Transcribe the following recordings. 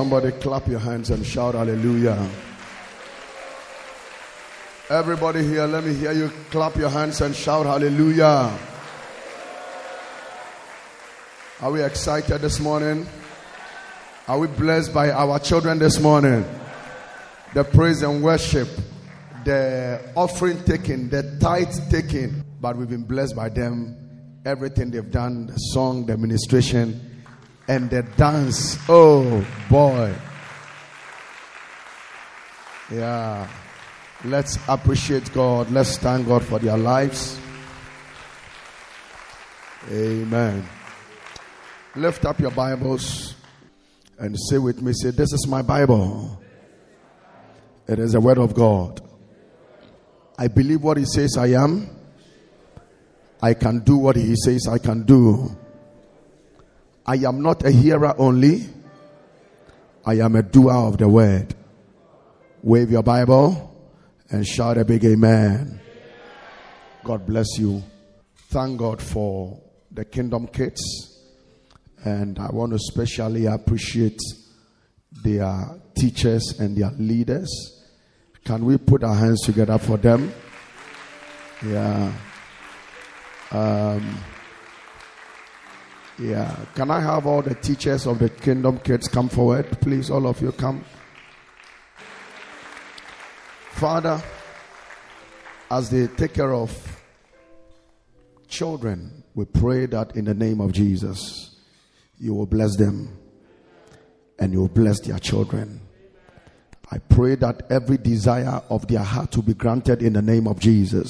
Somebody clap your hands and shout hallelujah. Everybody here, let me hear you clap your hands and shout hallelujah. Are we excited this morning? Are we blessed by our children this morning? The praise and worship, the offering taken, the tithe taken, but we've been blessed by them. Everything they've done, the song, the ministration, and the dance. Oh boy. Yeah. Let's appreciate God. Let's thank God for their lives. Amen. Lift up your Bibles and say with me, say, This is my Bible. It is the Word of God. I believe what He says I am. I can do what He says I can do. I am not a hearer only, I am a doer of the Word. Wave your Bible and shout a big amen. God bless you. Thank God for the Kingdom Kids. And I want to especially appreciate their teachers and their leaders. Can we put our hands together for them? Yeah. Um, yeah. Can I have all the teachers of the Kingdom Kids come forward? Please, all of you come. Father, as they take care of children, we pray that in the name of Jesus, you will bless them and you will bless their children. I pray that every desire of their heart will be granted in the name of Jesus.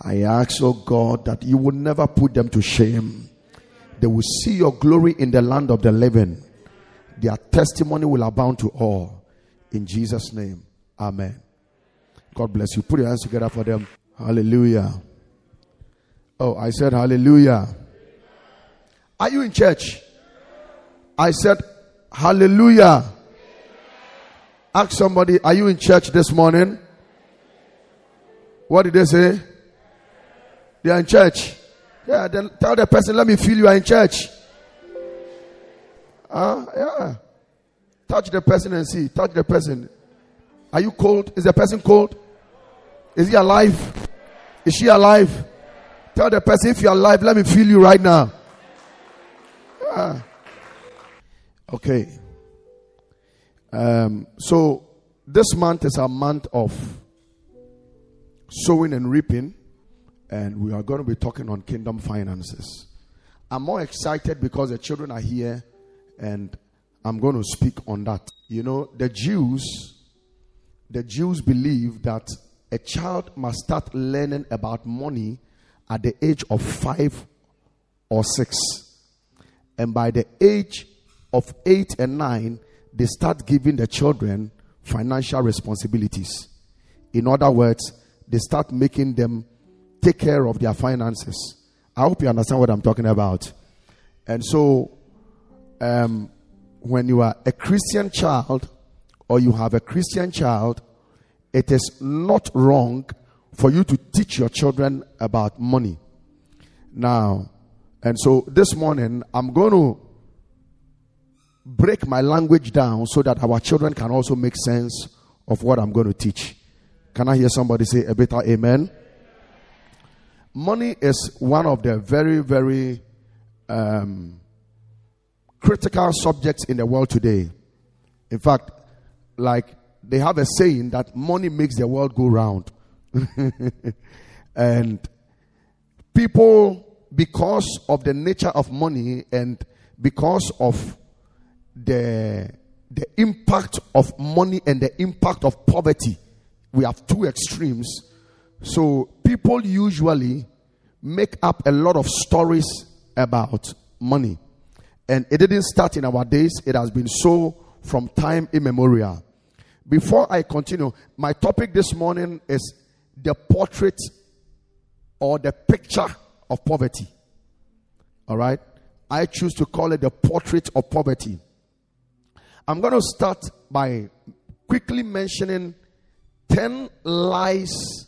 I ask, oh God, that you will never put them to shame. They will see your glory in the land of the living. Their testimony will abound to all. In Jesus' name, Amen. God bless you. Put your hands together for them. Hallelujah. Oh, I said hallelujah. Are you in church? I said hallelujah. Ask somebody, are you in church this morning? What did they say? They are in church. Yeah, then tell the person, let me feel you are in church. Ah, uh, yeah. Touch the person and see. Touch the person. Are you cold? Is the person cold? Is he alive? Is she alive? Tell the person if you're alive, let me feel you right now. Yeah. Okay. Um, so this month is a month of sowing and reaping, and we are going to be talking on kingdom finances. I'm more excited because the children are here, and I'm going to speak on that. You know, the Jews, the Jews believe that a child must start learning about money at the age of five or six. And by the age of eight and nine, they start giving the children financial responsibilities. In other words, they start making them take care of their finances. I hope you understand what I'm talking about. And so, um, when you are a Christian child or you have a Christian child, it is not wrong for you to teach your children about money. Now, and so this morning, I'm going to break my language down so that our children can also make sense of what I'm going to teach. Can I hear somebody say a better amen? Money is one of the very, very um, critical subjects in the world today. In fact, like they have a saying that money makes the world go round. and people, because of the nature of money and because of the, the impact of money and the impact of poverty, we have two extremes. So people usually make up a lot of stories about money. And it didn't start in our days, it has been so from time immemorial. Before I continue, my topic this morning is the portrait or the picture of poverty. All right? I choose to call it the portrait of poverty. I'm going to start by quickly mentioning 10 lies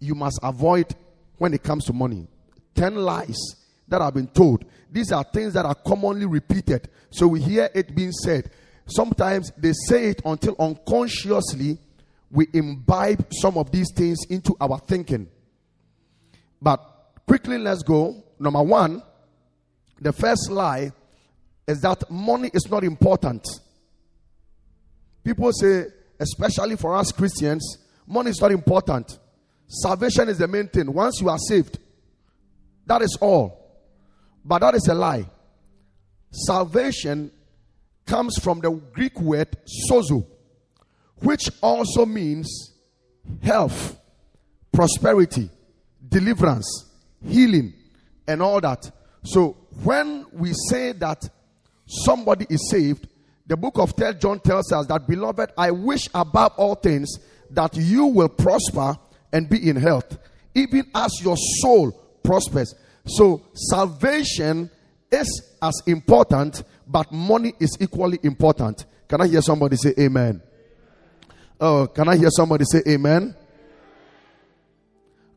you must avoid when it comes to money. 10 lies that have been told. These are things that are commonly repeated. So we hear it being said. Sometimes they say it until unconsciously we imbibe some of these things into our thinking. But quickly, let's go. Number one, the first lie is that money is not important. People say, especially for us Christians, money is not important. Salvation is the main thing. Once you are saved, that is all. But that is a lie. Salvation comes from the Greek word sozo, which also means health, prosperity, deliverance, healing, and all that. So when we say that somebody is saved, the book of 3 John tells us that, beloved, I wish above all things that you will prosper and be in health, even as your soul prospers. So salvation is as important, but money is equally important. Can I hear somebody say amen? Oh, can I hear somebody say amen?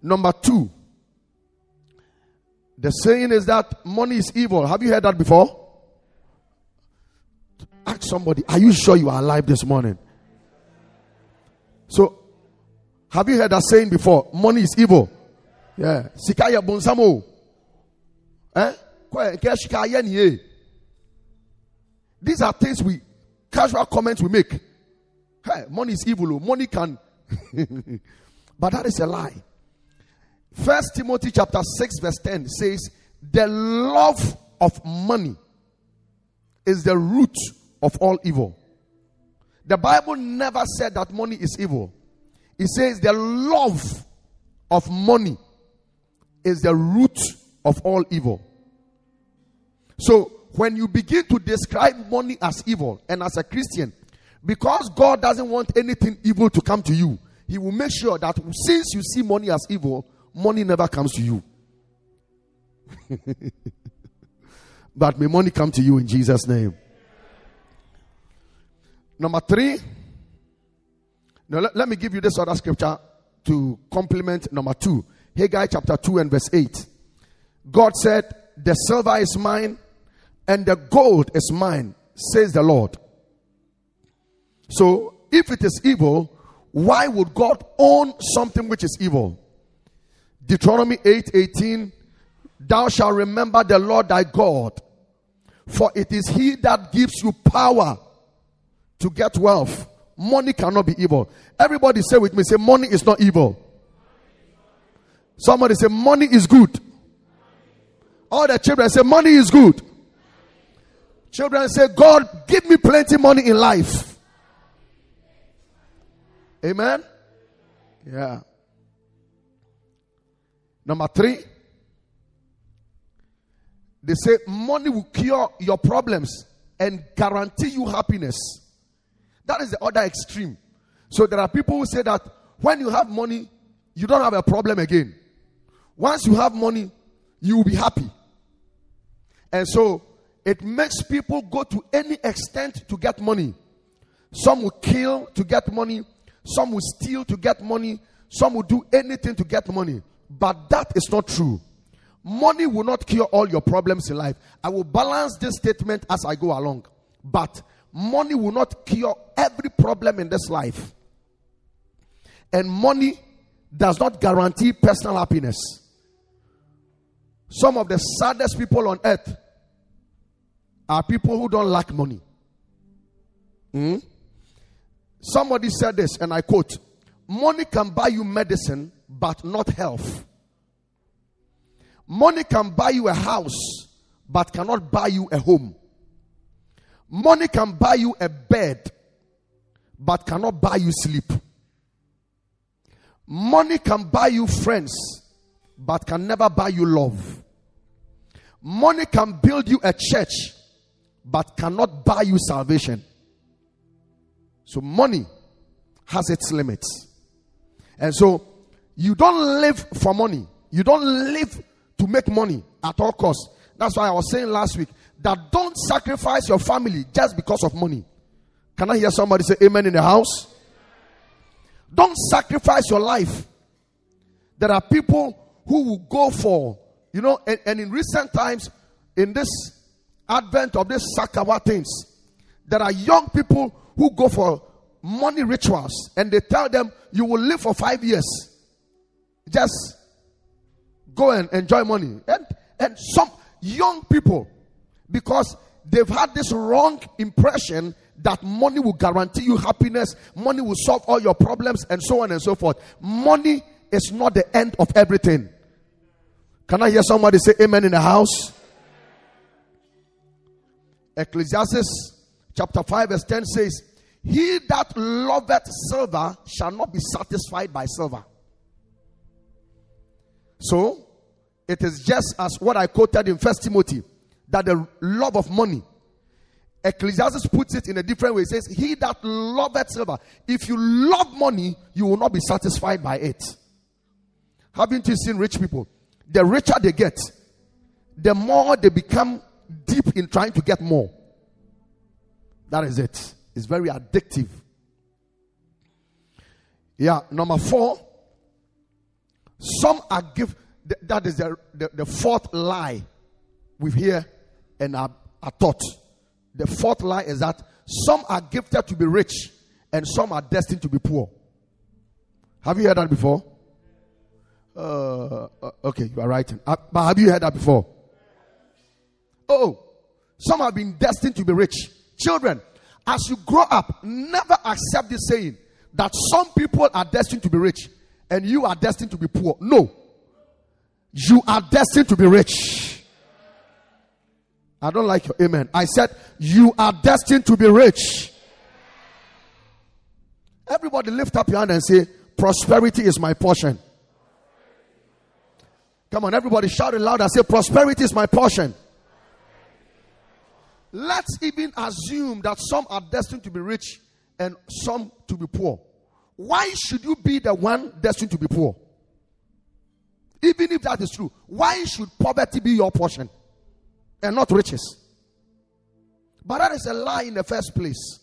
Number two, the saying is that money is evil. Have you heard that before? Ask somebody, are you sure you are alive this morning? So, have you heard that saying before? Money is evil. Yeah. Sikaya bonsamo. Eh? These are things we casual comments we make. Hey, money is evil. Money can. but that is a lie. First Timothy chapter 6, verse 10 says, The love of money is the root of all evil. The Bible never said that money is evil. It says the love of money is the root of all evil. So, when you begin to describe money as evil, and as a Christian, because God doesn't want anything evil to come to you, He will make sure that since you see money as evil, money never comes to you. but may money come to you in Jesus' name. Number three. Now, let, let me give you this other scripture to complement number two. Haggai chapter 2 and verse 8. God said, The silver is mine and the gold is mine, says the Lord. So, if it is evil, why would God own something which is evil? Deuteronomy 8 18, Thou shalt remember the Lord thy God, for it is he that gives you power to get wealth. Money cannot be evil. Everybody say with me, say, money is not evil. Somebody say, money is good. All the children say, money is good. Children say, God, give me plenty money in life. Amen? Yeah. Number three, they say money will cure your problems and guarantee you happiness. That is the other extreme. So there are people who say that when you have money, you don't have a problem again. Once you have money, you will be happy. And so it makes people go to any extent to get money. Some will kill to get money, some will steal to get money, some will do anything to get money. But that is not true. Money will not cure all your problems in life. I will balance this statement as I go along. But money will not cure every problem in this life. And money does not guarantee personal happiness. Some of the saddest people on earth are people who don't lack money. Hmm? Somebody said this, and I quote Money can buy you medicine, but not health. Money can buy you a house, but cannot buy you a home. Money can buy you a bed, but cannot buy you sleep. Money can buy you friends, but can never buy you love. Money can build you a church, but cannot buy you salvation. So, money has its limits. And so, you don't live for money, you don't live to make money at all costs. That's why I was saying last week that don't sacrifice your family just because of money. Can I hear somebody say amen in the house? Don't sacrifice your life. There are people who will go for, you know, and, and in recent times, in this advent of this Sakawa things, there are young people who go for money rituals and they tell them you will live for five years. Just go and enjoy money. And and some young people, because they've had this wrong impression that money will guarantee you happiness, money will solve all your problems, and so on and so forth. Money is not the end of everything. Can I hear somebody say amen in the house? Ecclesiastes chapter 5, verse 10 says, He that loveth silver shall not be satisfied by silver. So, it is just as what I quoted in First Timothy that the love of money. Ecclesiastes puts it in a different way. Says, He that loveth silver. If you love money, you will not be satisfied by it. Haven't you seen rich people? The richer they get, the more they become deep in trying to get more. That is it. It's very addictive. Yeah, number four. Some are give that is the, the, the fourth lie we hear and are, are taught. The fourth lie is that some are gifted to be rich and some are destined to be poor. Have you heard that before? Uh, uh okay, you are right. Uh, but have you heard that before? Oh, some have been destined to be rich. Children, as you grow up, never accept this saying that some people are destined to be rich and you are destined to be poor. No. You are destined to be rich. I don't like your amen. I said, You are destined to be rich. Everybody lift up your hand and say, Prosperity is my portion. Come on, everybody shout it loud and say, Prosperity is my portion. Let's even assume that some are destined to be rich and some to be poor. Why should you be the one destined to be poor? Even if that is true, why should poverty be your portion and not riches? But that is a lie in the first place.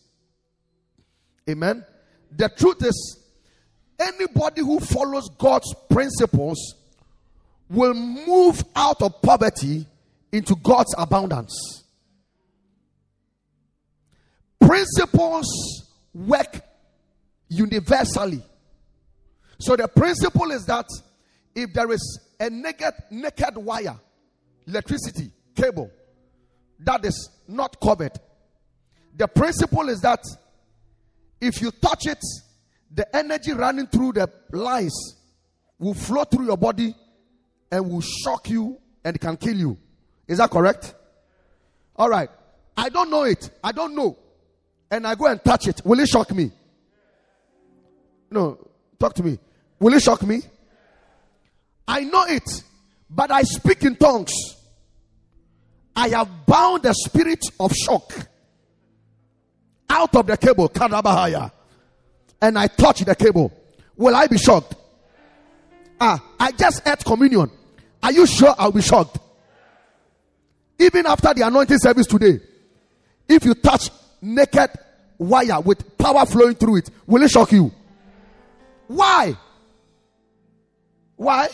Amen. The truth is, anybody who follows God's principles will move out of poverty into God's abundance. Principles work universally. So the principle is that if there is a naked, naked wire, electricity, cable, that is not covered, the principle is that if you touch it, the energy running through the lines will flow through your body and will shock you and can kill you. Is that correct? All right. I don't know it. I don't know. And I go and touch it. Will it shock me? No. Talk to me. Will it shock me? I know it, but I speak in tongues. I have bound the spirit of shock out of the cable, Kadabahaya, and I touch the cable. Will I be shocked? Ah, I just ate communion. Are you sure I'll be shocked? Even after the anointing service today, if you touch naked wire with power flowing through it, will it shock you? Why? Why?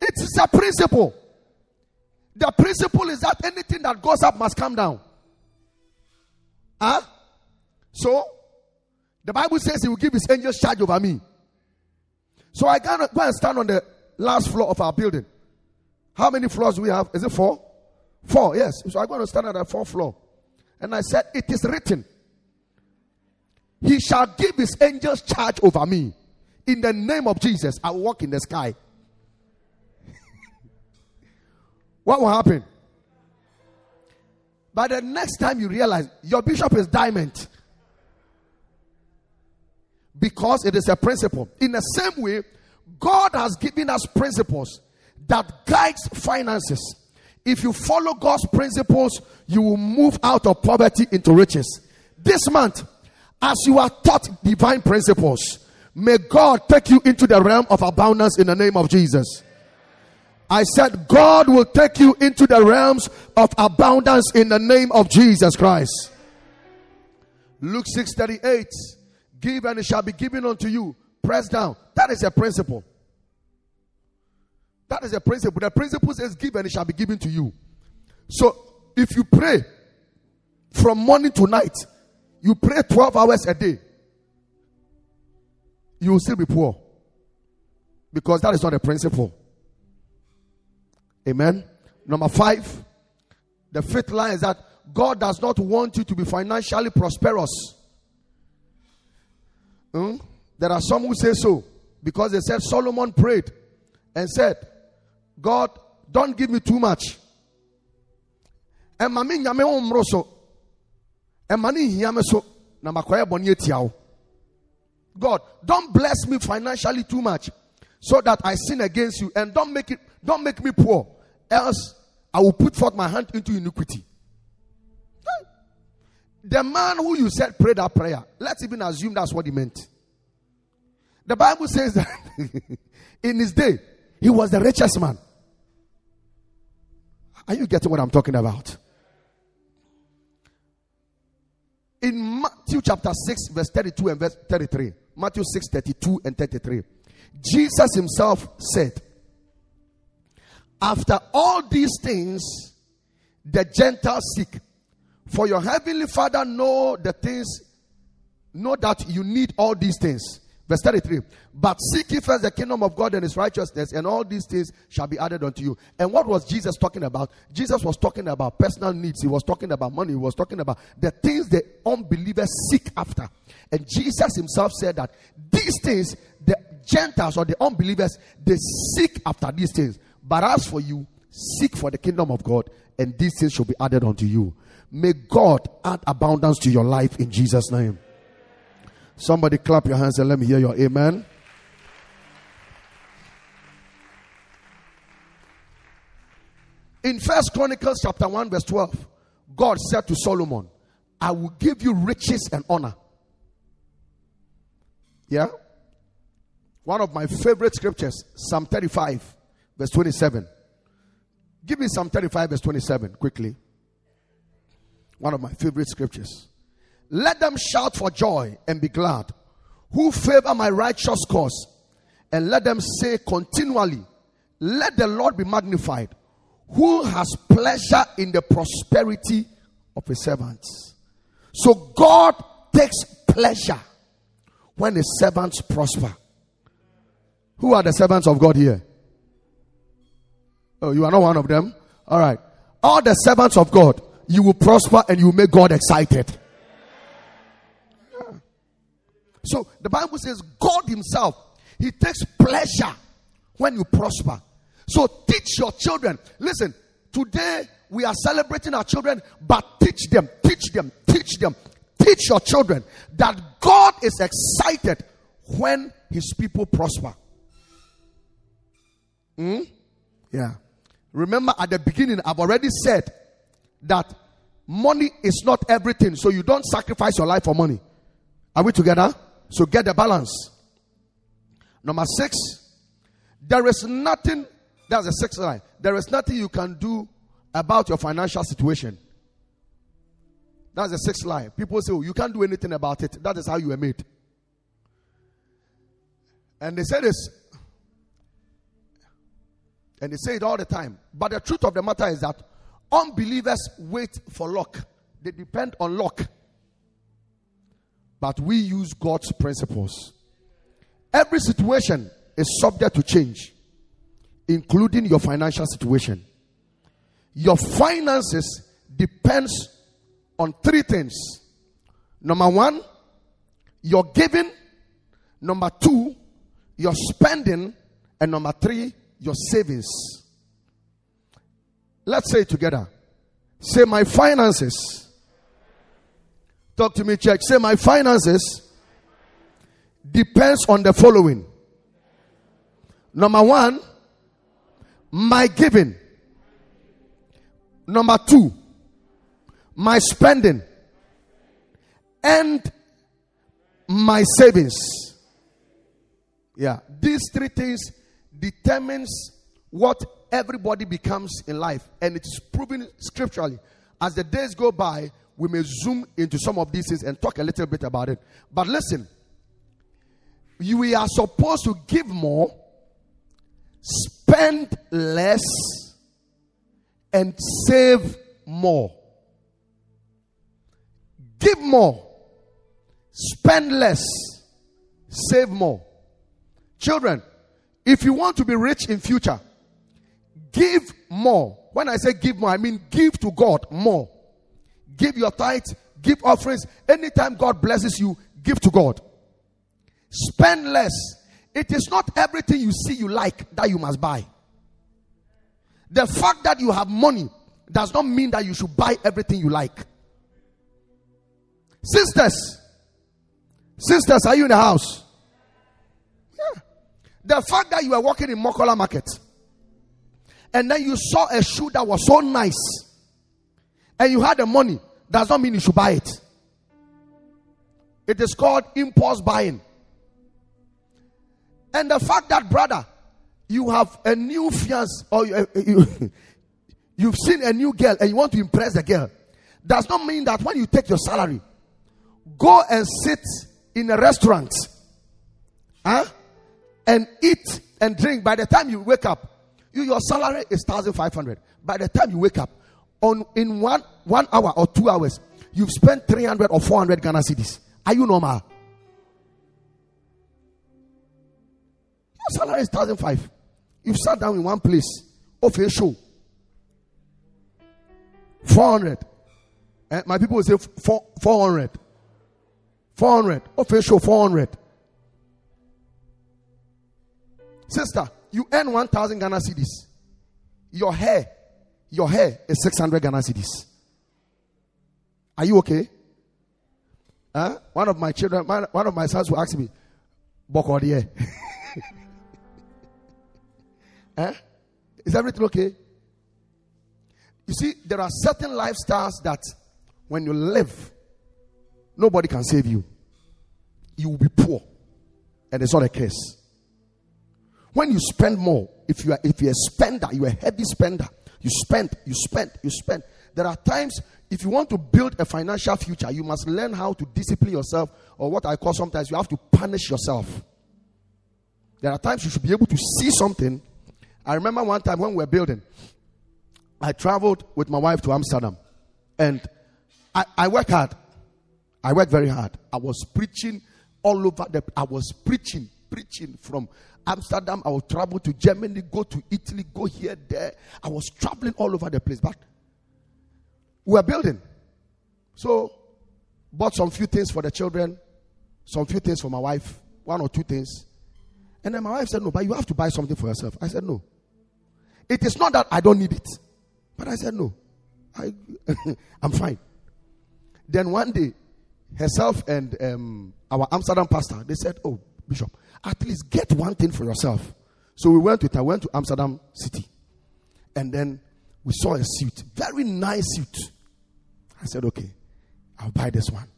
It is a principle. The principle is that anything that goes up must come down. Huh? So, the Bible says he will give his angels charge over me. So I gotta go and stand on the last floor of our building. How many floors do we have? Is it four? Four, yes. So I'm going to stand at the fourth floor. And I said, It is written, He shall give his angels charge over me. In the name of Jesus, I walk in the sky. What will happen? By the next time you realize your bishop is diamond. Because it is a principle. In the same way, God has given us principles that guides finances. If you follow God's principles, you will move out of poverty into riches. This month, as you are taught divine principles, may God take you into the realm of abundance in the name of Jesus. I said, God will take you into the realms of abundance in the name of Jesus Christ. Luke 6 38 Give and it shall be given unto you. Press down. That is a principle. That is a principle. The principle says, Give and it shall be given to you. So if you pray from morning to night, you pray 12 hours a day, you will still be poor. Because that is not a principle. Amen. Number five, the fifth line is that God does not want you to be financially prosperous. Hmm? There are some who say so because they said Solomon prayed and said, God, don't give me too much. god don't bless me financially too much so that i sin against you and don't make it don't make me poor else i will put forth my hand into iniquity hmm. the man who you said prayed that prayer let's even assume that's what he meant the bible says that in his day he was the richest man are you getting what i'm talking about in Matthew chapter 6, verse 32 and verse 33. Matthew 6, 32 and 33. Jesus himself said, After all these things, the Gentiles seek. For your heavenly Father know the things, know that you need all these things. Verse 33. But seek ye first the kingdom of God and his righteousness, and all these things shall be added unto you. And what was Jesus talking about? Jesus was talking about personal needs. He was talking about money. He was talking about the things the unbelievers seek after. And Jesus himself said that these things, the Gentiles or the unbelievers, they seek after these things. But as for you, seek for the kingdom of God, and these things shall be added unto you. May God add abundance to your life in Jesus' name. Somebody clap your hands and let me hear your amen. In First Chronicles chapter 1, verse 12, God said to Solomon, I will give you riches and honor. Yeah? One of my favorite scriptures, Psalm 35, verse 27. Give me Psalm 35, verse 27, quickly. One of my favorite scriptures. Let them shout for joy and be glad, who favor my righteous cause, and let them say continually, Let the Lord be magnified, who has pleasure in the prosperity of his servants. So God takes pleasure when his servants prosper. Who are the servants of God here? Oh, you are not one of them? All right. All the servants of God, you will prosper and you will make God excited. So the Bible says God Himself, He takes pleasure when you prosper. So teach your children. Listen, today we are celebrating our children, but teach them, teach them, teach them, teach your children that God is excited when His people prosper. Hmm? Yeah. Remember at the beginning, I've already said that money is not everything, so you don't sacrifice your life for money. Are we together? So get the balance. Number six, there is nothing, that's the sixth line. There is nothing you can do about your financial situation. That's the sixth line. People say, oh, you can't do anything about it. That is how you were made. And they say this, and they say it all the time. But the truth of the matter is that unbelievers wait for luck, they depend on luck but we use God's principles. Every situation is subject to change, including your financial situation. Your finances depends on three things. Number one, your giving. Number two, your spending. And number three, your savings. Let's say together. Say, my finances Talk to me, church. Say, my finances depends on the following. Number one, my giving. Number two, my spending. And my savings. Yeah, these three things determines what everybody becomes in life, and it is proven scripturally. As the days go by, we may zoom into some of these things and talk a little bit about it. But listen, we are supposed to give more, spend less and save more. Give more, spend less, save more. Children, if you want to be rich in future, give more. When I say give more, I mean give to God more. Give your tithes, give offerings. Anytime God blesses you, give to God. Spend less. It is not everything you see you like that you must buy. The fact that you have money does not mean that you should buy everything you like. Sisters, sisters, are you in the house? The fact that you are walking in Makola Market and then you saw a shoe that was so nice and you had the money does not mean you should buy it. It is called impulse buying. And the fact that, brother, you have a new fiance or you, eh, eh, you, you've seen a new girl and you want to impress the girl does not mean that when you take your salary, go and sit in a restaurant huh, and eat and drink. By the time you wake up, you, your salary is 1500 By the time you wake up, on in one one hour or two hours, you've spent 300 or 400 Ghana cedis. Are you normal? Your salary is 1005 You've sat down in one place of a show. 400. Eh, my people will say four, 400. 400. Of a show, 400. Sister, you earn 1,000 Ghana cedis. Your hair, your hair is 600 Ghana cedis. Are you okay? Huh? One of my children, one of my sons will ask me, Bokodiye. huh? Is everything okay? You see, there are certain lifestyles that when you live, nobody can save you. You will be poor. And it's not a case. When you spend more, if you are if you're a spender, you're a heavy spender, you spend, you spend, you spend. There are times if you want to build a financial future, you must learn how to discipline yourself, or what I call sometimes you have to punish yourself. There are times you should be able to see something. I remember one time when we were building, I traveled with my wife to Amsterdam, and I, I work hard. I work very hard. I was preaching all over the. I was preaching, preaching from Amsterdam. I would travel to Germany, go to Italy, go here, there. I was traveling all over the place, but we were building. So, bought some few things for the children, some few things for my wife, one or two things. And then my wife said, No, but you have to buy something for yourself. I said, No. It is not that I don't need it. But I said, No. I, I'm fine. Then one day, herself and um, our Amsterdam pastor, they said, Oh, Bishop, at least get one thing for yourself. So we went with I went to Amsterdam City. And then we saw a suit, very nice suit. I said, okay, I'll buy this one.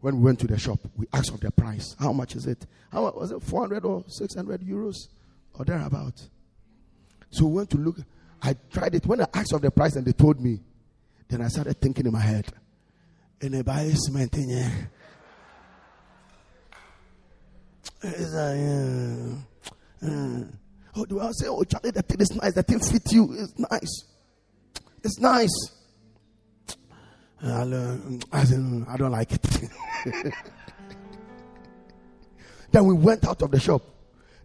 When we went to the shop, we asked of the price. How much is it? How much was it? 400 or 600 euros or thereabout. So we went to look. I tried it. When I asked of the price and they told me, then I started thinking in my head, in a buy cement here. It's like, uh, uh. Oh, do I say, oh, Charlie, the thing is nice. The thing fit you. It's nice. It's nice. I, said, I don't like it. then we went out of the shop.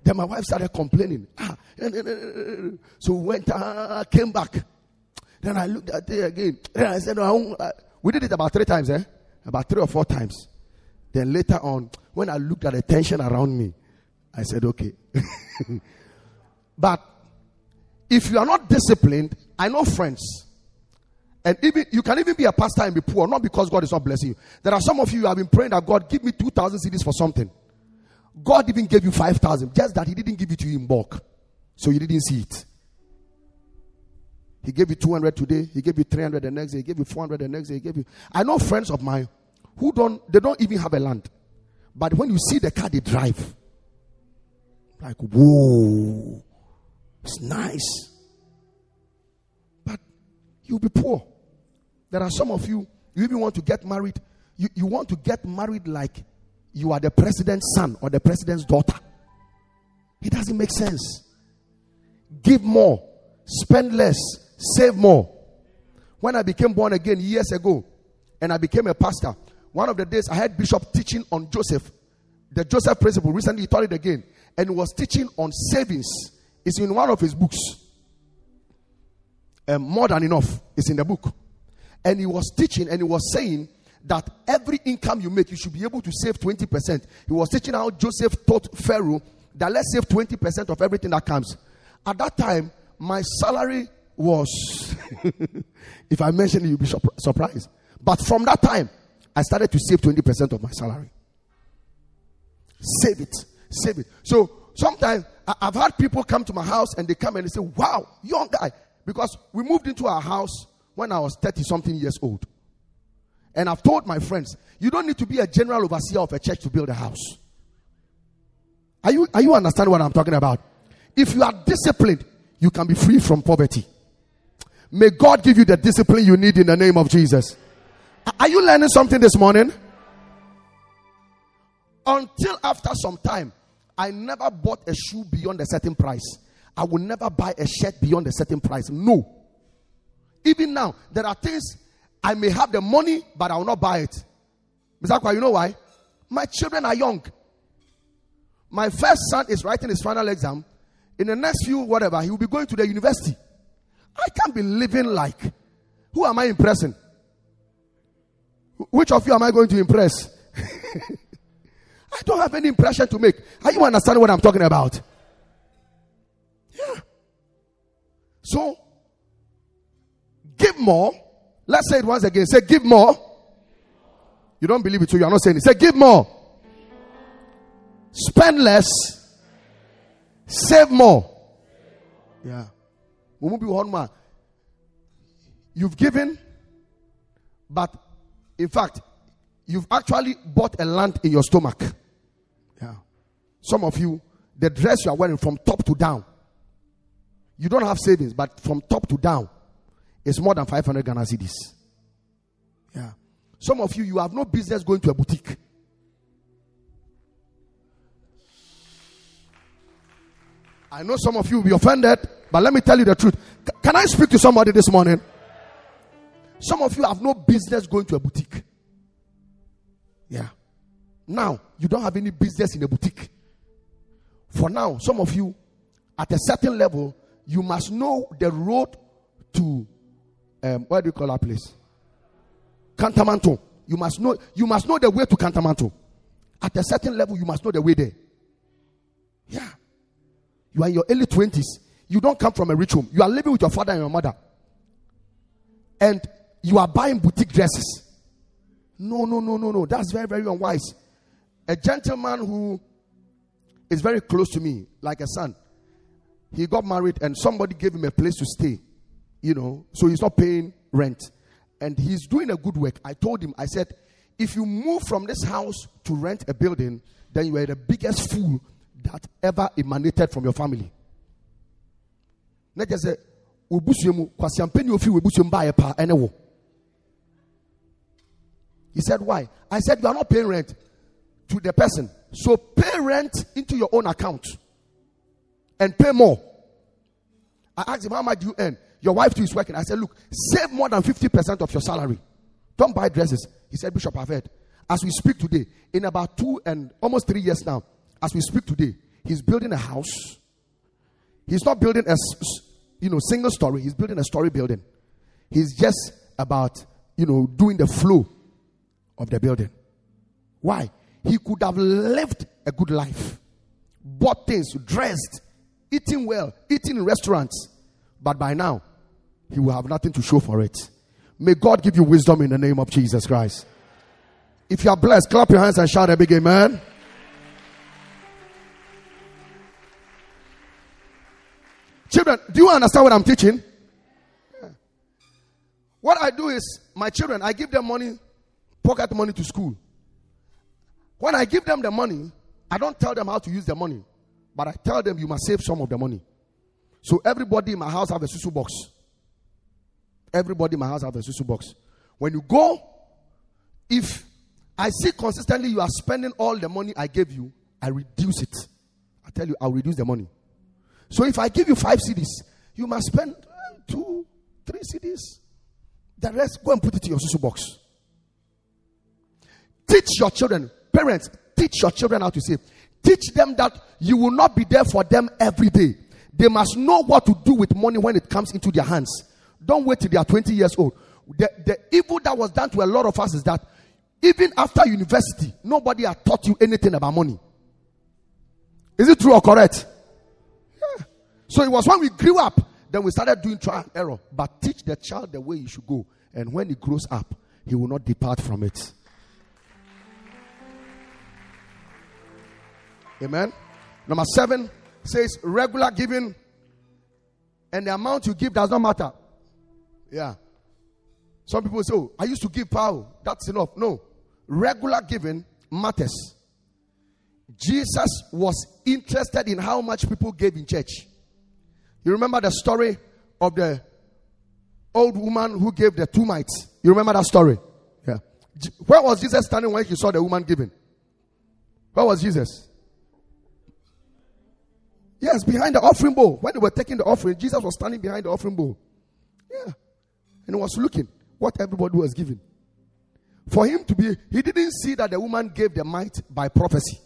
Then my wife started complaining. Ah, so we went, uh, came back. Then I looked at it again. Then I said, no, I we did it about three times, eh? About three or four times. Then later on, when I looked at the tension around me, I said, okay. but if you are not disciplined, I know friends and even you can even be a pastor and be poor, not because God is not blessing you. There are some of you who have been praying that God give me two thousand cedis for something. God even gave you five thousand, just that He didn't give it to you in bulk, so you didn't see it. He gave you two hundred today. He gave you three hundred the next day. He gave you four hundred the next day. He gave you. I know friends of mine who don't. They don't even have a land, but when you see the car they drive, like whoa, it's nice, but you'll be poor. There are some of you, you even want to get married. You, you want to get married like you are the president's son or the president's daughter. It doesn't make sense. give more, spend less, save more. When I became born again years ago and I became a pastor, one of the days I had Bishop teaching on Joseph, the Joseph principle. Recently, he taught it again and he was teaching on savings. It's in one of his books. Um, more than enough is in the book. And he was teaching and he was saying that every income you make, you should be able to save 20%. He was teaching how Joseph taught Pharaoh that let's save 20% of everything that comes. At that time, my salary was, if I mention it, you'll be surprised. But from that time, I started to save 20% of my salary. Save it. Save it. So sometimes I've had people come to my house and they come and they say, Wow, young guy. Because we moved into our house when I was 30 something years old. And I've told my friends, you don't need to be a general overseer of a church to build a house. Are you, are you understanding what I'm talking about? If you are disciplined, you can be free from poverty. May God give you the discipline you need in the name of Jesus. Are you learning something this morning? Until after some time, I never bought a shoe beyond a certain price. I will never buy a shirt beyond a certain price. No. Even now, there are things I may have the money, but I will not buy it. Mr. you know why? My children are young. My first son is writing his final exam. In the next few, whatever, he will be going to the university. I can't be living like. Who am I impressing? Which of you am I going to impress? I don't have any impression to make. Are you understanding what I'm talking about? Yeah. So, give more. Let's say it once again. Say, give more. You don't believe it, so you are not saying it. Say, give more. Spend less. Save more. Yeah. You've given, but in fact, you've actually bought a land in your stomach. Yeah. Some of you, the dress you are wearing from top to down, you don't have savings, but from top to down, it's more than 500 Ghana cedis. Yeah. Some of you, you have no business going to a boutique. I know some of you will be offended, but let me tell you the truth. C- can I speak to somebody this morning? Some of you have no business going to a boutique. Yeah. Now, you don't have any business in a boutique. For now, some of you, at a certain level, you must know the road to, um, what do you call that place? Kantamanto. You must know, you must know the way to Kantamanto. At a certain level, you must know the way there. Yeah. You are in your early 20s. You don't come from a rich home. You are living with your father and your mother. And you are buying boutique dresses. No, no, no, no, no. That's very, very unwise. A gentleman who is very close to me, like a son, he got married and somebody gave him a place to stay, you know, so he's not paying rent. And he's doing a good work. I told him, I said, if you move from this house to rent a building, then you are the biggest fool that ever emanated from your family. Not just say, he said, Why? I said, You are not paying rent to the person. So pay rent into your own account and pay more. I asked him, How much do you earn? Your wife too is working. I said, Look, save more than 50% of your salary. Don't buy dresses. He said, Bishop, I've heard. As we speak today, in about two and almost three years now, as we speak today, he's building a house. He's not building a you know single story. He's building a story building. He's just about you know doing the flow of the building. Why? He could have lived a good life, bought things, dressed, eating well, eating in restaurants, but by now, he will have nothing to show for it. May God give you wisdom in the name of Jesus Christ. If you are blessed, clap your hands and shout a big amen. Children, do you understand what I'm teaching? What I do is, my children, I give them money pocket money to school. When I give them the money, I don't tell them how to use the money, but I tell them you must save some of the money. So everybody in my house have a susu box. Everybody in my house have a susu box. When you go, if I see consistently you are spending all the money I gave you, I reduce it. I tell you, I'll reduce the money. So if I give you five cedis, you must spend uh, two, three cedis. The rest, go and put it in your susu box. Teach your children, parents, teach your children how to save. Teach them that you will not be there for them every day. They must know what to do with money when it comes into their hands. Don't wait till they are 20 years old. The, the evil that was done to a lot of us is that even after university, nobody had taught you anything about money. Is it true or correct? Yeah. So it was when we grew up, then we started doing trial and error. But teach the child the way he should go. And when he grows up, he will not depart from it. Amen. Number seven says regular giving, and the amount you give does not matter. Yeah. Some people say, Oh, I used to give power. That's enough. No. Regular giving matters. Jesus was interested in how much people gave in church. You remember the story of the old woman who gave the two mites? You remember that story? Yeah. Where was Jesus standing when he saw the woman giving? Where was Jesus? Yes, behind the offering bowl. When they were taking the offering, Jesus was standing behind the offering bowl. Yeah. And he was looking what everybody was giving. For him to be, he didn't see that the woman gave the mite by prophecy.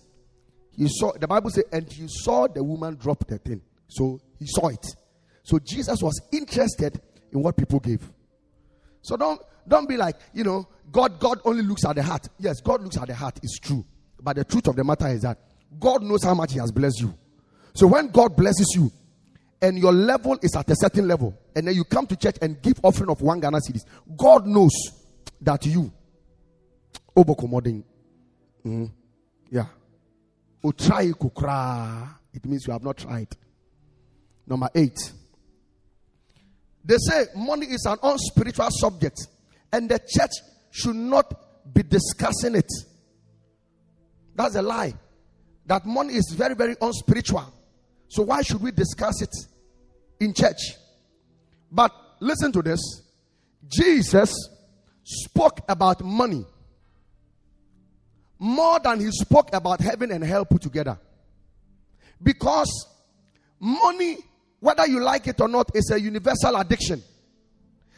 He saw, the Bible says, and he saw the woman drop the thing. So he saw it. So Jesus was interested in what people gave. So don't, don't be like, you know, God, God only looks at the heart. Yes, God looks at the heart. It's true. But the truth of the matter is that God knows how much He has blessed you. So when God blesses you, and your level is at a certain level, and then you come to church and give offering of one Ghana cedis, God knows that you, Obokomoding, mm, yeah, kukra. It means you have not tried. Number eight. They say money is an unspiritual subject, and the church should not be discussing it. That's a lie. That money is very, very unspiritual. So why should we discuss it in church? But listen to this. Jesus spoke about money more than he spoke about heaven and hell put together. Because money, whether you like it or not, is a universal addiction.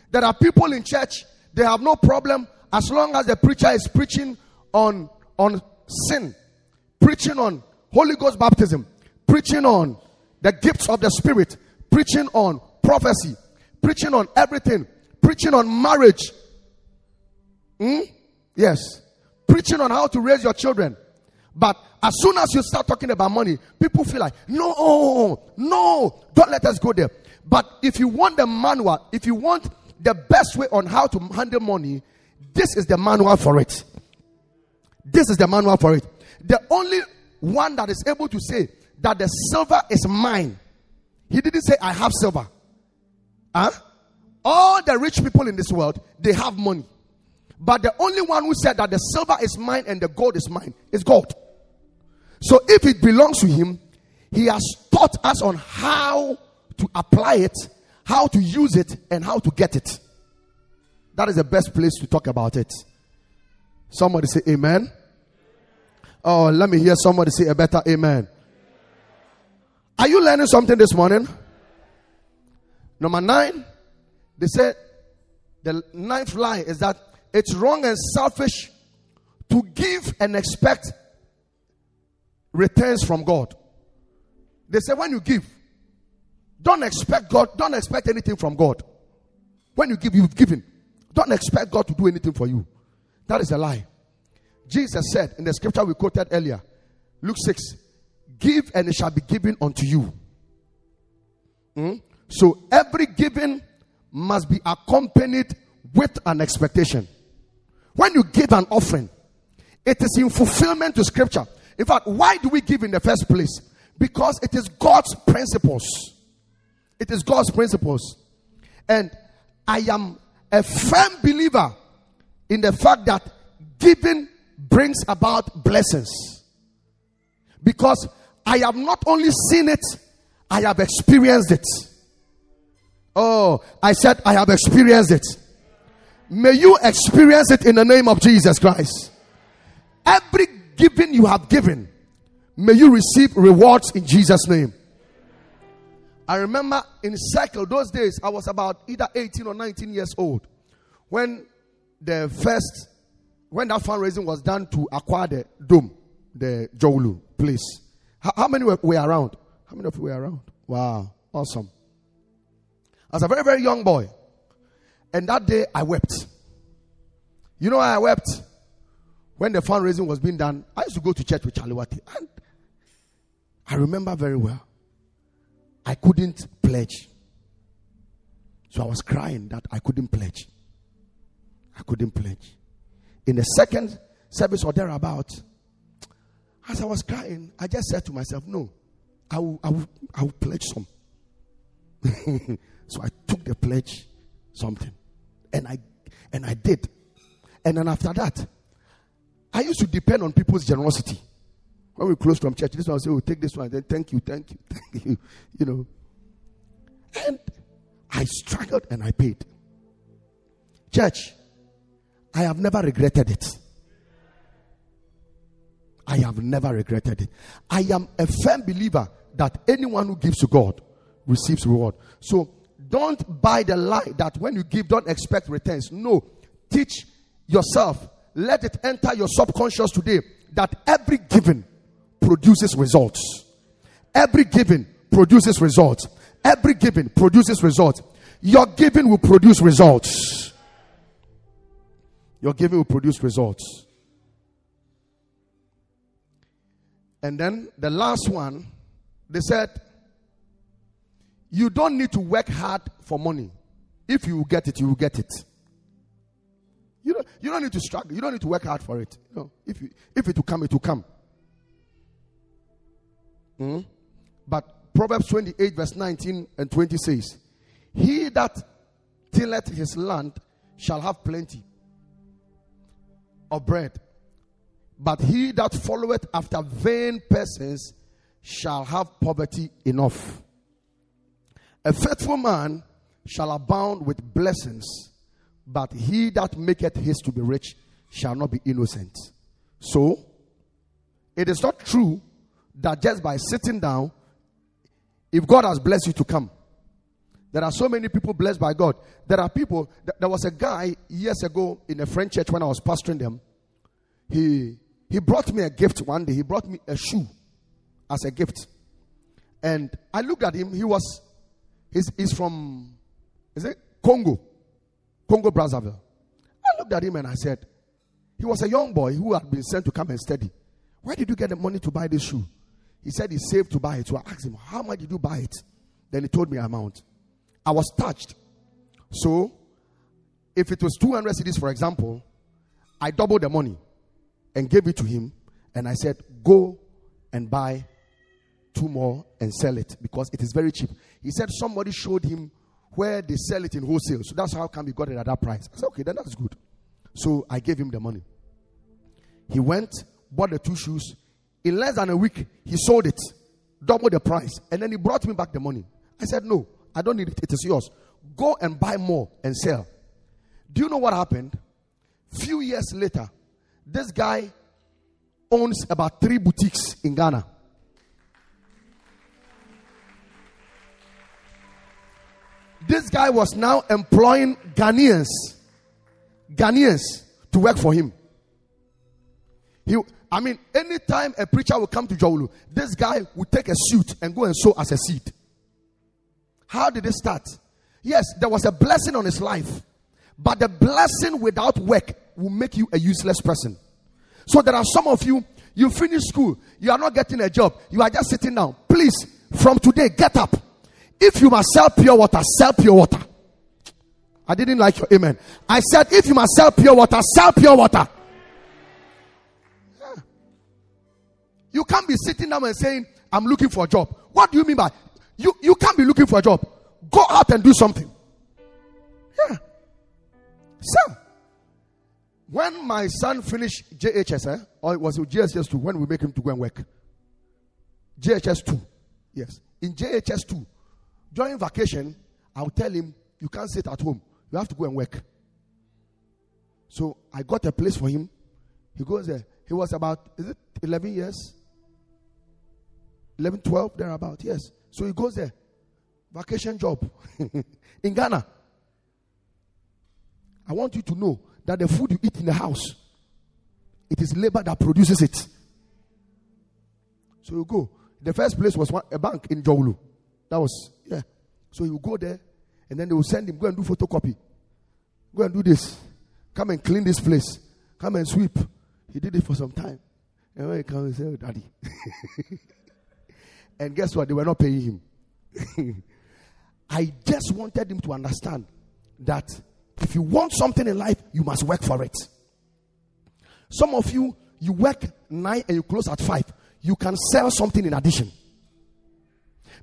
There are people in church, they have no problem as long as the preacher is preaching on, on sin, preaching on Holy Ghost baptism, preaching on the gifts of the Spirit, preaching on prophecy, preaching on everything, preaching on marriage. Hmm? Yes. Preaching on how to raise your children. But as soon as you start talking about money, people feel like, no, no, don't let us go there. But if you want the manual, if you want the best way on how to handle money, this is the manual for it. This is the manual for it. The only one that is able to say that the silver is mine. He didn't say, I have silver. Huh? All the rich people in this world, they have money. But the only one who said that the silver is mine and the gold is mine is God. So if it belongs to him, he has taught us on how to apply it, how to use it, and how to get it. That is the best place to talk about it. Somebody say amen. Oh, let me hear somebody say a better amen. Are you learning something this morning? Number nine, they said the ninth lie is that it's wrong and selfish to give and expect returns from God. They say when you give, don't expect God, don't expect anything from God. When you give, you've given. Don't expect God to do anything for you. That is a lie. Jesus said in the scripture we quoted earlier, Luke 6, give and it shall be given unto you. Hmm? So every giving must be accompanied with an expectation. When you give an offering, it is in fulfillment to scripture. In fact, why do we give in the first place? Because it is God's principles. It is God's principles. And I am a firm believer in the fact that giving brings about blessings. Because I have not only seen it, I have experienced it. Oh, I said I have experienced it. May you experience it in the name of Jesus Christ. Every giving you have given, may you receive rewards in Jesus' name. I remember in circle those days, I was about either 18 or 19 years old when the first, when that fundraising was done to acquire the dome, the Jolu place. How, how many were, were around? How many of you were around? Wow, awesome. I was a very, very young boy. And that day I wept. You know I wept? When the fundraising was being done, I used to go to church with Charlie Wati. And I remember very well. I couldn't pledge. So I was crying that I couldn't pledge. I couldn't pledge. In the second service or thereabout, as I was crying, I just said to myself, No, I will, I will, I will pledge some. so I took the pledge, something, and I and I did. And then after that, I used to depend on people's generosity. When we close from church, this one will say, Oh, take this one, then thank you, thank you, thank you. You know. And I struggled and I paid. Church, I have never regretted it. I have never regretted it. I am a firm believer that anyone who gives to God receives reward. So don't buy the lie that when you give, don't expect returns. No. Teach yourself. Let it enter your subconscious today that every giving produces results. Every giving produces results. Every giving produces results. Your giving will produce results. Your giving will produce results. And then the last one, they said, You don't need to work hard for money. If you get it, you will get it. You don't, you don't need to struggle. You don't need to work hard for it. You know, if, you, if it will come, it will come. Mm? But Proverbs 28, verse 19 and 20 says, He that tilleth his land shall have plenty of bread, but he that followeth after vain persons shall have poverty enough. A faithful man shall abound with blessings, but he that maketh haste to be rich shall not be innocent. So, it is not true that just by sitting down, if God has blessed you to come, there are so many people blessed by God. There are people, there was a guy years ago in a French church when I was pastoring them. He, he brought me a gift one day. He brought me a shoe as a gift. And I looked at him. He was, he's, he's from, is it Congo? Congo Brazzaville. I looked at him and I said, he was a young boy who had been sent to come and study. Where did you get the money to buy this shoe? He said he saved to buy it. So I asked him, How much did you buy it? Then he told me amount. I was touched. So, if it was 200 cedis, for example, I doubled the money and gave it to him. And I said, Go and buy two more and sell it because it is very cheap. He said somebody showed him where they sell it in wholesale. So that's how come he got it at that price. I said, Okay, then that's good. So I gave him the money. He went, bought the two shoes, in less than a week, he sold it, double the price, and then he brought me back the money. I said, No, I don't need it. It is yours. Go and buy more and sell. Do you know what happened? Few years later, this guy owns about three boutiques in Ghana. This guy was now employing Ghanaians, Ghanaians to work for him. He, I mean, anytime a preacher will come to Dzorwulu, this guy will take a suit and go and sow as a seed. How did it start? Yes, there was a blessing on his life, but the blessing without work will make you a useless person. So there are some of you, you finish school, you are not getting a job, you are just sitting down. Please, from today, get up. If you must sell pure water, sell pure water. I didn't like your amen. I said, if you must sell pure water, sell pure water. You can't be sitting down and saying, I'm looking for a job. What do you mean by you? You can't be looking for a job. Go out and do something. Yeah. So, when my son finished JHS, eh, or it was JHS 2, when we make him to go and work? JHS 2. Yes. In JHS 2, during vacation, I'll tell him, you can't sit at home. You have to go and work. So I got a place for him. He goes there. He was about, is it 11 years? 11, 12, thereabout. Yes. So he goes there. vacation job in Ghana. I want you to know that the food you eat in the house, it is labor that produces it. So you go. The first place was one, a bank in Dzorwulu. That was, yeah. So you go there, and then they will send him, go and do photocopy. Go and do this. Come and clean this place. Come and sweep. He did it for some time. And when he comes, he said, oh, Daddy. and guess what? They were not paying him. I just wanted him to understand that if you want something in life, you must work for it. Some of you, you work nine and you close at five. You can sell something in addition.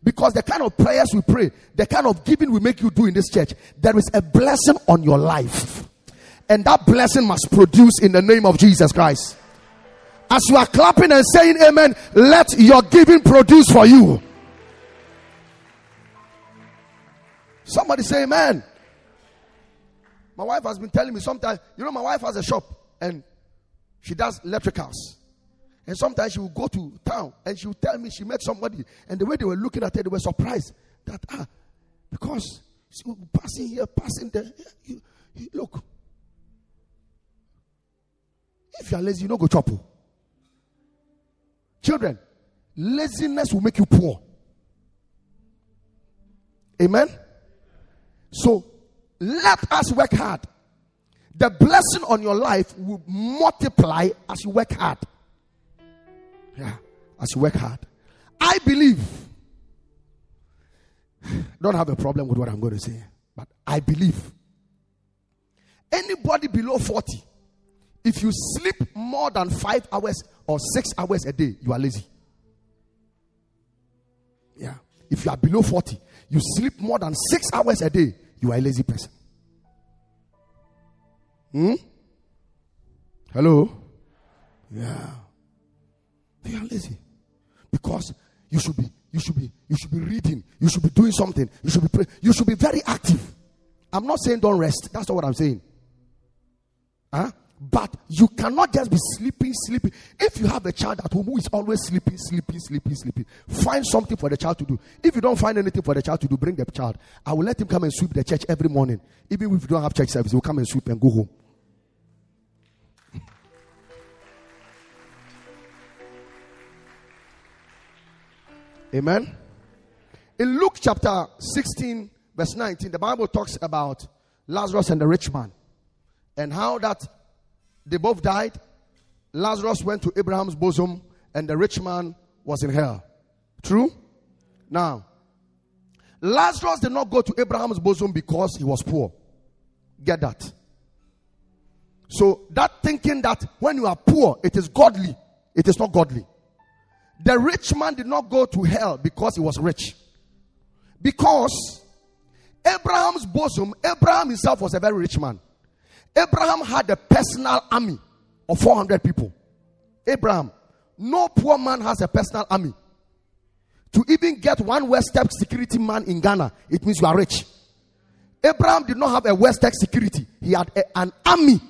Because the kind of prayers we pray, the kind of giving we make you do in this church, there is a blessing on your life. And that blessing must produce in the name of Jesus Christ. As you are clapping and saying amen, let your giving produce for you. Somebody say amen. My wife has been telling me sometimes, you know, my wife has a shop and she does electricals. And sometimes she will go to town and she will tell me she met somebody. And the way they were looking at her, they were surprised that, ah, because she was passing here, passing there. You, you, look. If you are lazy, you don't go chop. Children, laziness will make you poor. Amen? So, let us work hard. The blessing on your life will multiply as you work hard. Yeah, as you work hard. I believe, don't have a problem with what I'm going to say, but I believe anybody below 40, if you sleep more than five hours or six hours a day, you are lazy. Yeah. If you are below 40, you sleep more than six hours a day, you are a lazy person. Hmm? Hello? Yeah. You are lazy. Because you should be, you should be, you should be reading, you should be doing something, you should be praying, you should be very active. I'm not saying don't rest. That's not what I'm saying. Huh? But you cannot just be sleeping, sleeping. If you have a child at home who is always sleeping, sleeping, sleeping, sleeping, find something for the child to do. If you don't find anything for the child to do, bring the child. I will let him come and sweep the church every morning. Even if you don't have church service, he will come and sweep and go home. Amen. In Luke chapter 16, verse 19, the Bible talks about Lazarus and the rich man and how that they both died. Lazarus went to Abraham's bosom, and the rich man was in hell. True? Now, Lazarus did not go to Abraham's bosom because he was poor. Get that? So, that thinking that when you are poor, it is godly, it is not godly. The rich man did not go to hell because he was rich. Because Abraham's bosom, Abraham himself was a very rich man. Abraham had a personal army of 400 people. Abraham, no poor man has a personal army. To even get one West Tech security man in Ghana, it means you are rich. Abraham did not have a West Tech security, he had a, an army.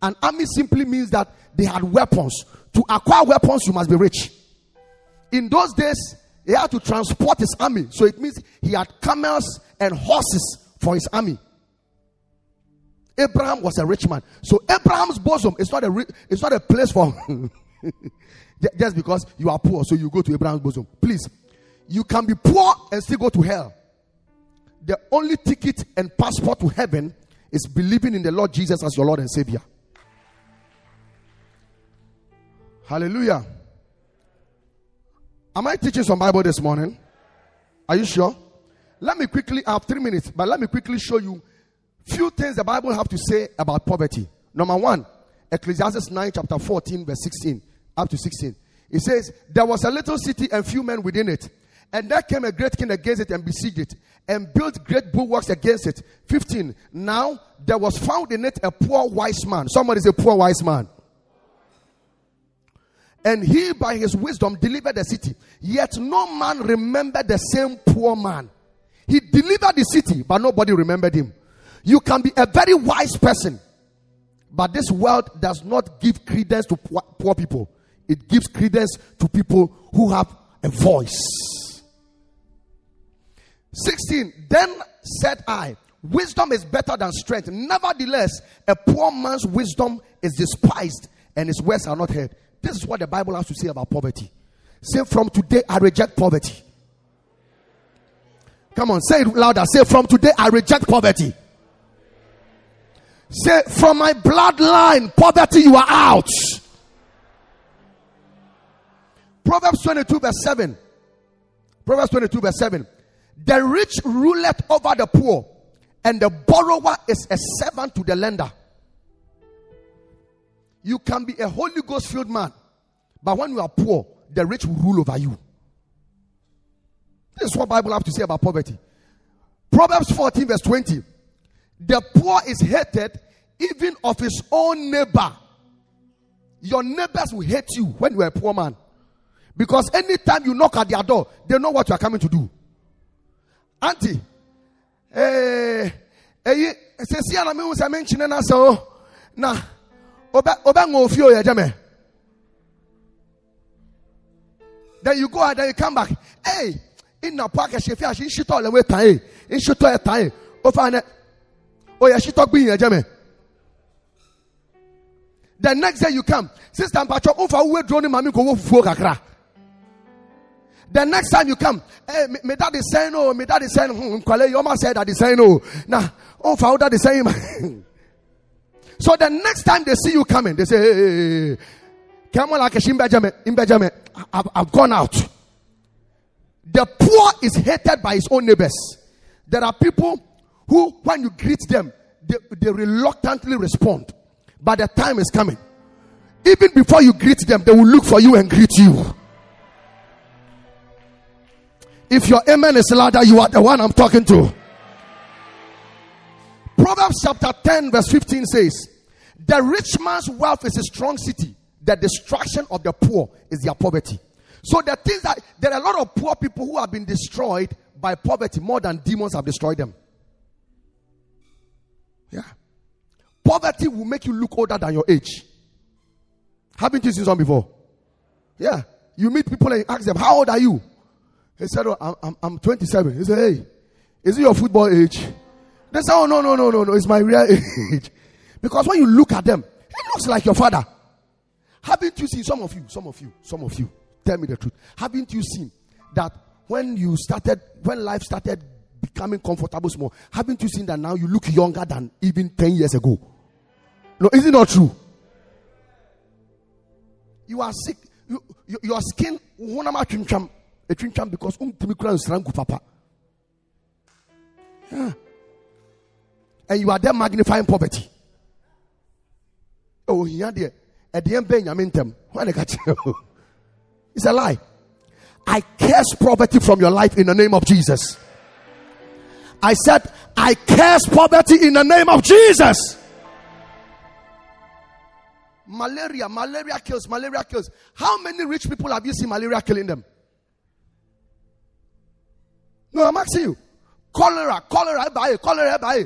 An army simply means that they had weapons. To acquire weapons, you must be rich. In those days, he had to transport his army. So it means he had camels and horses for his army. Abraham was a rich man. So Abraham's bosom is not a it's not a place for just because you are poor, so you go to Abraham's bosom. Please, you can be poor and still go to hell. The only ticket and passport to heaven is believing in the Lord Jesus as your Lord and Savior. Hallelujah. Am I teaching some Bible this morning? Are you sure? Let me quickly, I have three minutes, but let me quickly show you few things the Bible have to say about poverty. Number one, Ecclesiastes 9, chapter 14, verse 16, up to 16. It says, There was a little city and few men within it. And there came a great king against it and besieged it, and built great bulwarks against it. 15. Now there was found in it a poor wise man. Somebody a poor wise man. And he by his wisdom delivered the city. Yet no man remembered the same poor man. He delivered the city, but nobody remembered him. You can be a very wise person, but this world does not give credence to poor, people. It gives credence to people who have a voice. 16. Then said I, Wisdom is better than strength. Nevertheless, a poor man's wisdom is despised and his words are not heard. This is what the Bible has to say about poverty. Say, From today, I reject poverty. Come on, say it louder. Say, From today, I reject poverty. Say, From my bloodline, poverty, you are out. Proverbs 22, verse 7. Proverbs 22, verse 7. The rich ruleth over the poor, and the borrower is a servant to the lender. You can be a Holy Ghost filled man, but when you are poor, the rich will rule over you. This is what Bible have to say about poverty. Proverbs 14, verse 20. The poor is hated even of his own neighbor. Your neighbors will hate you when you are a poor man. Because anytime you knock at their door, they know what you are coming to do. Auntie, eh, eh, se si ana mi unsa me nchine na so na oba oba ngofi o jame. Then you go and then you come back. Hey, in na park she fi she shito le we tan eh. In shito e tan eh. O ne. O ya shito gbin ye jame. The next day you come, sister Mpacho, ufa uwe drone mami ko wo fufuo kakra. The next time you come, hey, me, me dad is saying, oh, me dad is saying, hmm, Kwale, your man said that is saying, oh, oh, for that is saying. so the next time they see you coming, they say, come on, like a Benjamin, in Benjamin, I've gone out. The poor is hated by his own neighbors. There are people who, when you greet them, they, they reluctantly respond. But the time is coming. Even before you greet them, they will look for you and greet you. If your amen is louder, you are the one I'm talking to. Proverbs chapter 10, verse 15 says, The rich man's wealth is a strong city, the destruction of the poor is their poverty. So the things that there are a lot of poor people who have been destroyed by poverty more than demons have destroyed them. Yeah. Poverty will make you look older than your age. Haven't you seen some before? Yeah. You meet people and you ask them, How old are you? He said, oh, I'm, I'm, I'm 27. He said, Hey, is it your football age? They said, Oh, no, no, no, no, no, it's my real age. because when you look at them, he looks like your father. Haven't you seen some of you, some of you, some of you, tell me the truth. Haven't you seen that when you started, when life started becoming comfortable small, haven't you seen that now you look younger than even 10 years ago? No, is it not true? You are sick. You, you, your skin, because um, ngu papa yeah. and you are there magnifying poverty oh mbɛ nyame ntɛm wɔn ka kyerɛ it's a lie I curse poverty from your life in the name of Jesus. I said, I curse poverty in the name of Jesus. Malaria, malaria kills, malaria kills. How many rich people have you seen malaria killing them? No, I'm asking you. Cholera, cholera, buy cholera, buy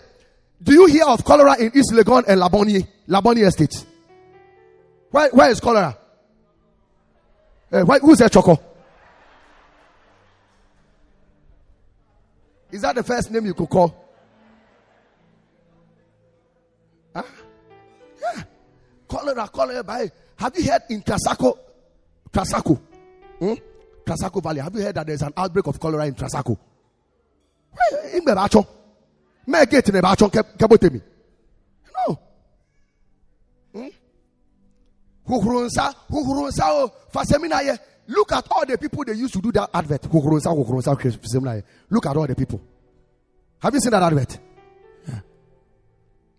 Do you hear of cholera in East Legon and Labone, Labone Estate? Where, where is cholera? Uh, where, who's that Choco? Is that the first name you could call? Huh? Yeah. Cholera, cholera, buy. Have you heard in Trasacco? Trasacco? Hmm? Trasacco Valley. Have you heard that there's an outbreak of cholera in Trasacco? mgbe achọ mee gate na ebe achọ kebotemi no huhuru nsa huhuru nsa o fasemina ye look at all the people they used to do that advert. Huhuru nsa huhuru nsa fasemina ye look at all the people. Have you seen that advert? Yeah.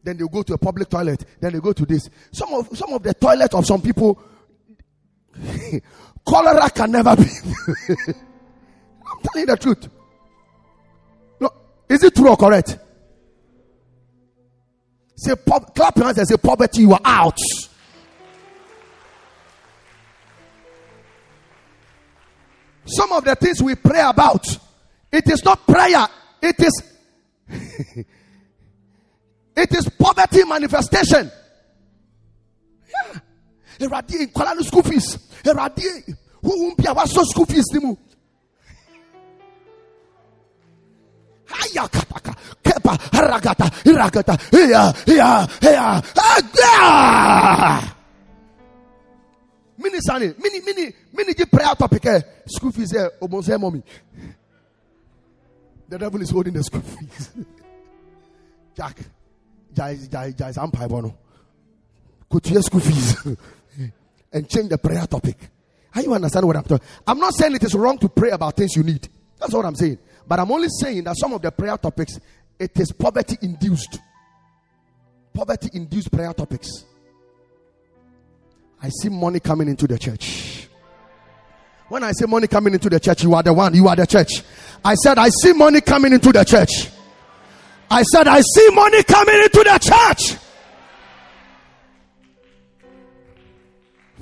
then they go to a public toilet. Then they go to this. Some of some of the toilets of some people cholera can never be. I'm telling you the truth. Is it true or correct? Say, clap your hands and say, poverty, you are out. Some of the things we pray about, it is not prayer, it is it is poverty manifestation. Yeah. Eradi school fees. Eradi kepa, iragata, ah! Mini sani, mini, mini, mini the prayer topic, eh? School fees, eh? Eh, mommy. The devil is holding the school fees. Jack, Jai, Jai, Jai, Zampai Bono. Your school fees and change the prayer topic. How you understand what I'm talking? I'm not saying it is wrong to pray about things you need. That's what I'm saying. But I'm only saying that some of the prayer topics, it is poverty induced. Poverty induced prayer topics. I see money coming into the church. When I say money coming into the church, you are the one, you are the church. I said, I see money coming into the church. I said, I see money coming into the church.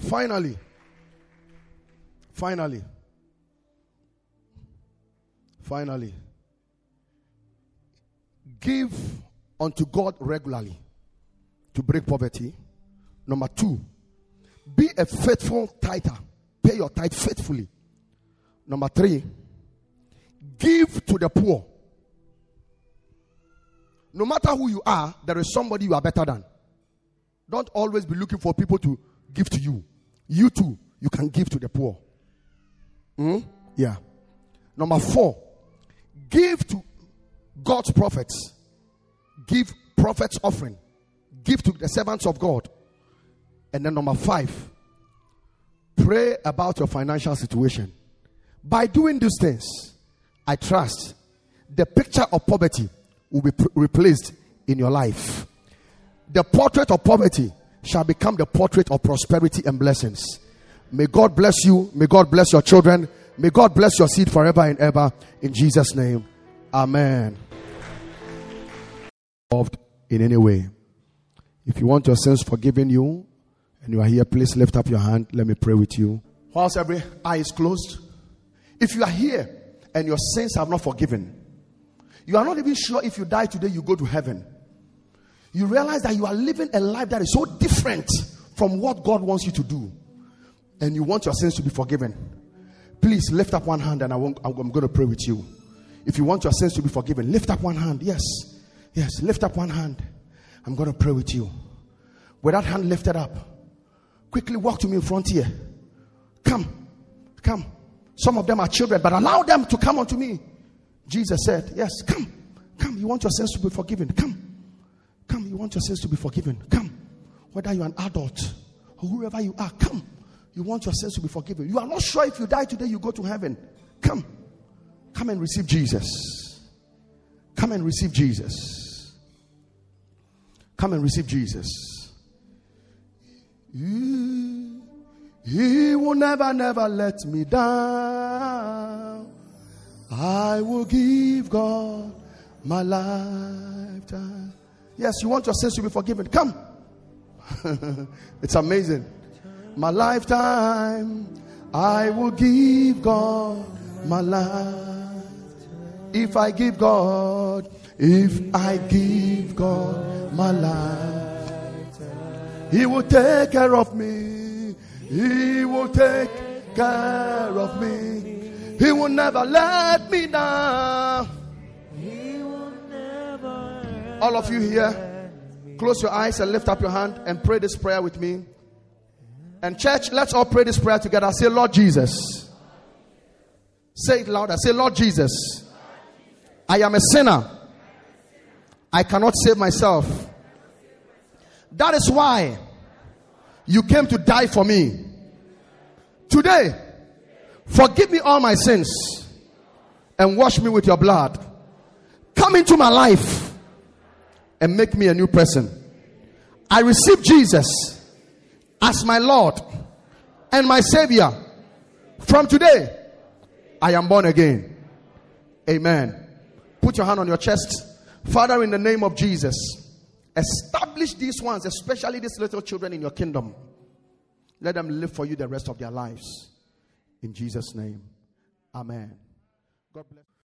Finally, finally, finally, give unto God regularly to break poverty. Number two, be a faithful tither. Pay your tithe faithfully. Number three, give to the poor. No matter who you are, there is somebody you are better than. Don't always be looking for people to give to you. You too, you can give to the poor. Hmm? Yeah. Number four, give to God's prophets. Give prophets offering. Give to the servants of God. And then number five, pray about your financial situation. By doing these things, I trust the picture of poverty will be replaced in your life. The portrait of poverty shall become the portrait of prosperity and blessings. May God bless you. May God bless your children. May God bless your seed forever and ever. In Jesus' name. Amen. In any way. If you want your sins forgiven you and you are here, please lift up your hand. Let me pray with you. Whilst every eye is closed. If you are here and your sins have not forgiven, you are not even sure if you die today, you go to heaven. You realize that you are living a life that is so different from what God wants you to do. And you want your sins to be forgiven. Please lift up one hand and I won't, I'm going to pray with you. If you want your sins to be forgiven, lift up one hand. Yes. Yes. Lift up one hand. I'm going to pray with you. With that hand lifted up, quickly walk to me in front here. Come. Come. Some of them are children, but allow them to come unto me. Jesus said, Yes, come. Come. You want your sins to be forgiven. Come. Come. You want your sins to be forgiven. Come. Whether you're an adult or whoever you are, come. You want your sins to be forgiven. You are not sure if you die today, you go to heaven. Come. Come and receive Jesus. Come and receive Jesus. Come and receive Jesus. He, he will never, never let me down. I will give God my lifetime. Yes, you want your sins to be forgiven. Come. it's amazing. My lifetime, I will give God my life. If I give God, if I give God my life, He will take care of me. He will take care of me. He will never let me down. He will never. All of you here, close your eyes and lift up your hand and pray this prayer with me. And, church, let's all pray this prayer together. Say, Lord Jesus. Say it louder. Say, Lord Jesus. I am a sinner. I cannot save myself. That is why you came to die for me. Today, Forgive me all my sins and wash me with your blood. Come into my life and make me a new person. I receive Jesus as my Lord and my Savior. From today, I am born again. Amen. Put your hand on your chest. Father, in the name of Jesus, establish these ones, especially these little children in your kingdom. Let them live for you the rest of their lives. In Jesus' name, Amen. God bless.